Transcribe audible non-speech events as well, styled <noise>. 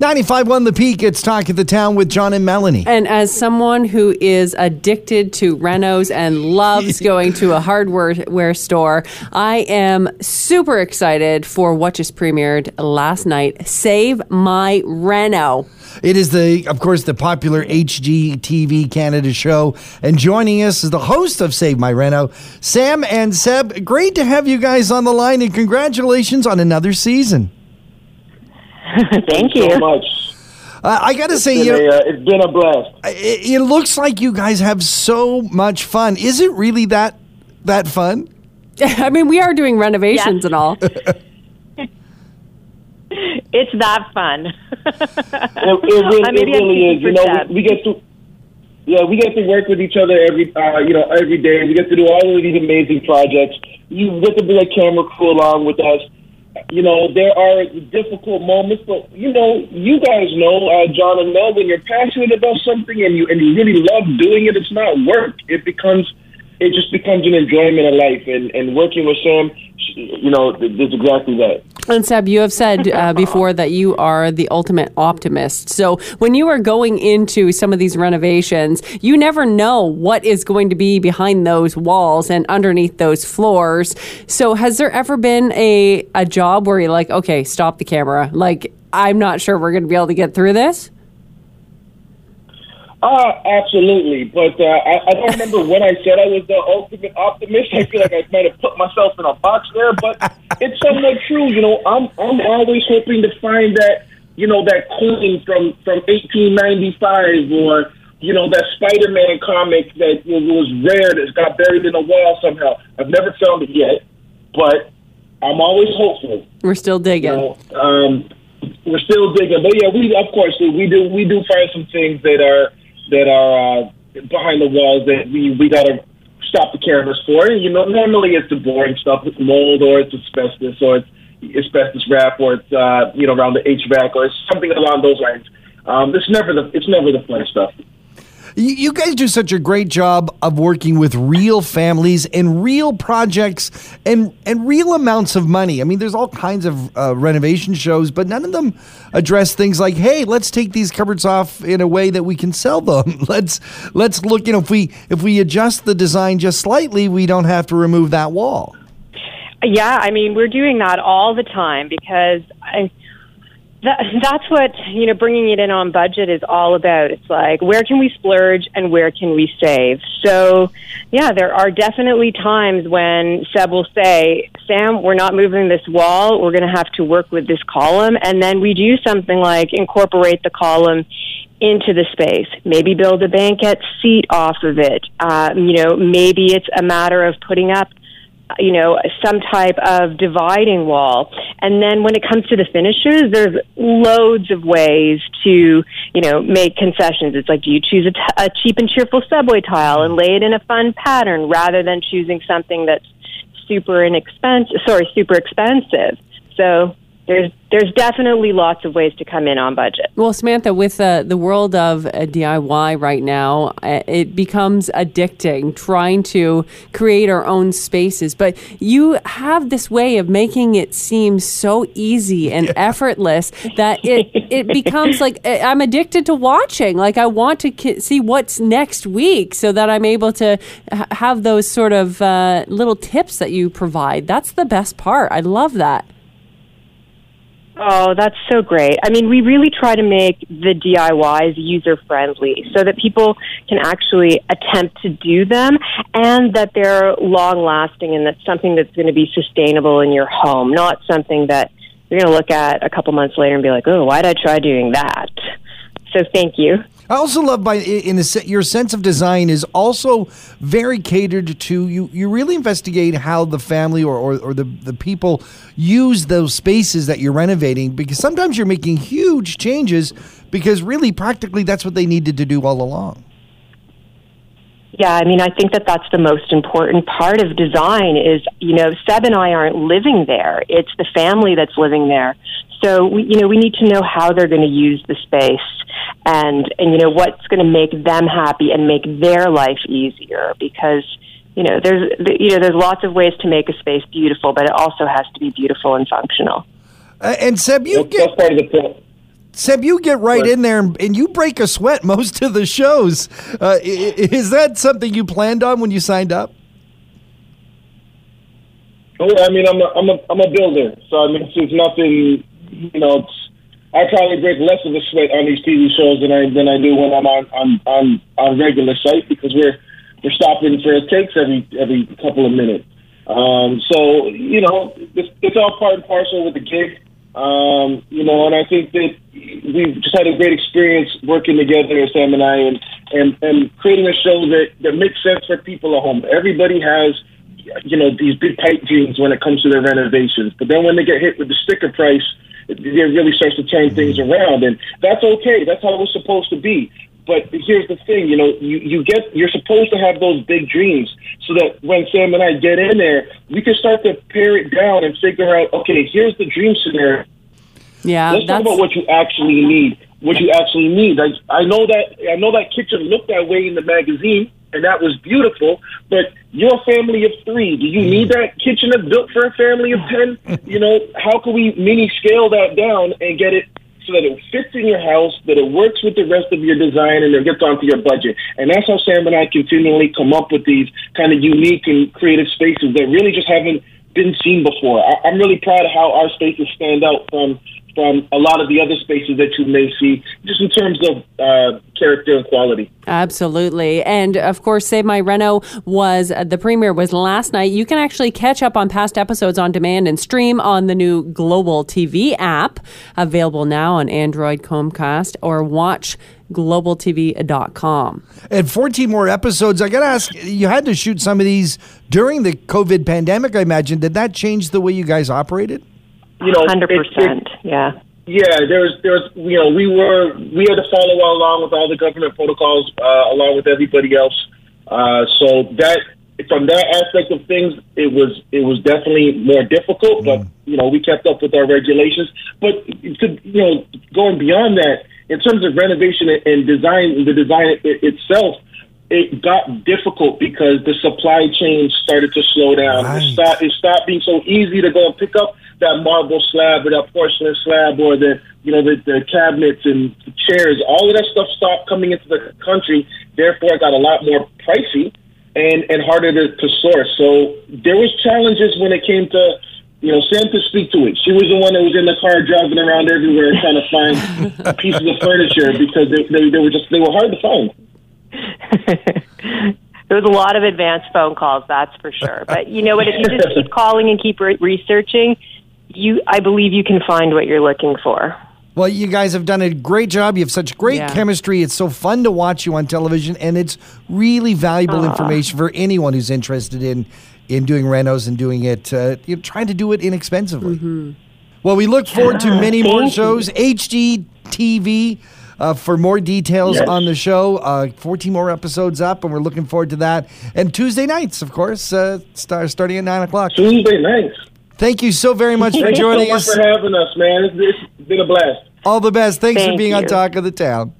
95.1 The Peak, it's Talk of the Town with John and Melanie. And as someone who is addicted to renos and loves <laughs> going to a hardware store, I am super excited for what just premiered last night Save My Reno. It is the, of course, the popular HGTV Canada show. And joining us is the host of Save My Reno, Sam and Seb. Great to have you guys on the line, and congratulations on another season. <laughs> Thank you. so much. Uh, I got to say, you been, know, a, uh, it's been a blast. it, it looks like you guys have so much fun. Is it really that that fun? <laughs> I mean, we are doing renovations Yes. and all. <laughs> It's that fun. It, it really, Uh, it maybe I'm really is. You know, we, we get to, yeah, we get to work with each other every, uh, you know, every day. We get to do all of these amazing projects. You get to be a camera crew along with us. You know, there are difficult moments, but you know, you guys know, uh, John and Mel, when you're passionate about something and you and you really love doing it, it's not work. It becomes, it just becomes an enjoyment of life. And and working with Sam, you know, is exactly that. And Seb, you have said uh, before that you are the ultimate optimist. So when you are going into some of these renovations, you never know what is going to be behind those walls and underneath those floors. So has there ever been a, a job where you're like, okay, stop the camera? Like, I'm not sure we're going to be able to get through this? Uh, absolutely. But uh, I, I don't remember when I said I was the ultimate optimist. I feel like I might have put myself in a box there, but <laughs> it's somewhat true. You know, I'm I'm always hoping to find that you know that coin from from 1895 or you know that Spider-Man comic that was rare that's got buried in a wall somehow. I've never found it yet, but I'm always hopeful. We're still digging. You know, um, we're still digging, but yeah, we of course we do we do find some things that are that are uh, behind the walls that we we gotta stop the cameras for. You know, normally it's the boring stuff, it's mold or it's asbestos or it's asbestos wrap or it's uh, you know around the HVAC or it's something along those lines. Um, it's never the it's never the fun stuff. You, you guys do such a great job of working with real families and real projects and and real amounts of money. I mean, there's all kinds of uh, renovation shows, but none of them address things like, "Hey, let's take these cupboards off in a way that we can sell them. <laughs> let's let's look. You know, if we if we adjust the design just slightly, we don't have to remove that wall." Yeah, I mean, we're doing that all the time because I, that, that's what, you know, bringing it in on budget is all about. It's like, where can we splurge and where can we save? So, yeah, there are definitely times when Seb will say, Sam, we're not moving this wall. We're going to have to work with this column. And then we do something like incorporate the column into the space. Maybe build a banquette seat off of it. Um, you know, maybe it's a matter of putting up you know, some type of dividing wall. And then when it comes to the finishes, there's loads of ways to, you know, make concessions. It's like, do you choose a, t- a cheap and cheerful subway tile and lay it in a fun pattern rather than choosing something that's super inexpensive, sorry, super expensive. So there's there's definitely lots of ways to come in on budget. Well, Samantha, with uh, the world of uh, DIY right now, uh, it becomes addicting trying to create our own spaces. But you have this way of making it seem so easy and effortless that it it becomes like uh, I'm addicted to watching. Like I want to ki- see what's next week, so that I'm able to h- have those sort of uh, little tips that you provide. That's the best part. I love that. Oh, that's so great. I mean, we really try to make the DIYs user friendly so that people can actually attempt to do them and that they're long lasting and that's something that's going to be sustainable in your home, not something that you're going to look at a couple months later and be like, oh, why did I try doing that? So thank you. I also love by in se- your sense of design is also very catered to you. You really investigate how the family or, or, or the the people use those spaces that you're renovating because sometimes you're making huge changes because really practically that's what they needed to do all along. Yeah, I mean, I think that that's the most important part of design is, you know, Seb and I aren't living there. It's the family that's living there. So, we, you know, we need to know how they're going to use the space and, and, you know, what's going to make them happy and make their life easier because, you know, there's, you know, there's lots of ways to make a space beautiful, but it also has to be beautiful and functional. Uh, and Seb, you That's, get that's part of the point. Seb, you get right in there and, and you break a sweat <laughs> most of the shows. Uh, i- i- is that something you planned on when you signed up? Oh, I mean, I'm a, I'm a, I'm a builder, so I mean, it's nothing. You know, I probably break less of a sweat on these TV shows than I than I do when I'm on on on, on regular site because we're we're stopping for takes every every couple of minutes. Um, so you know, it's, it's all part and parcel with the gig. Um, you know, and I think that we've just had a great experience working together, Sam and I, and and and creating a show that that makes sense for people at home. Everybody has you know these big pipe dreams when it comes to their renovations, but then when they get hit with the sticker price, it, it really starts to turn things around, and that's okay. That's how it's supposed to be. But here's the thing, you know, you, you get you're supposed to have those big dreams so that when Sam and I get in there, we can start to pare it down and figure out, okay, here's the dream scenario. Yeah, Let's talk about what you actually need. What you actually need. I, I know that I know that kitchen looked that way in the magazine, and that was beautiful. But you're a family of three. Do you need that kitchen that's built for a family of ten? You know, how can we mini scale that down and get it so that it fits in your house, that it works with the rest of your design, and it gets onto your budget? And that's how Sam and I continually come up with these kind of unique and creative spaces that really just haven't been seen before. I, I'm really proud of how our spaces stand out from from a lot of the other spaces that you may see, just in terms of uh, character and quality. Absolutely. And of course, Save My Reno was uh, the premiere was last night. You can actually catch up on past episodes on demand and stream on the new Global TV app available now on Android, Comcast, or watch globaltv.com. And 14 more episodes. I got to ask, you had to shoot some of these during the COVID pandemic, I imagine. Did that change the way you guys operated? You know, Hundred it- it- percent. Yeah. Yeah, there's, there's, you know, we were, we had to follow along with all the government protocols, uh, along with everybody else. Uh, so that, from that aspect of things, it was, it was definitely more difficult, but, you know, we kept up with our regulations. But, to, you know, going beyond that, in terms of renovation and, and design, the design it, itself, it got difficult because the supply chain started to slow down. Right. It, stopped, it stopped being so easy to go and pick up that marble slab or that porcelain slab or the you know the, the cabinets and the chairs. All of that stuff stopped coming into the country. Therefore, it got a lot more pricey and and harder to, to source. So there was challenges when it came to. You know, Sam could speak to it. She was the one that was in the car driving around everywhere trying to find <laughs> pieces of furniture because they, they, they were just they were hard to find. <laughs> there was a lot of advanced phone calls, that's for sure. But you know what? If you just keep <laughs> calling and keep re- researching, you, I believe you can find what you're looking for. Well, you guys have done a great job. You have such great Yeah. chemistry. It's so fun to watch you on television, and it's really valuable information for anyone who's interested in in doing renos and doing it, uh, you know, trying to do it inexpensively. Well, we look forward to many more thank you. shows. HGTV. Uh, for more details Yes. on the show, uh, 14 more episodes up, and we're looking forward to that. And Tuesday nights, of course, uh, start, starting at 9 o'clock. Tuesday nights. Thank you so very much for Thank you so joining much us. for having us, man. It's, it's been a blast. All the best. Thanks for Thank being on. Talk of the Town.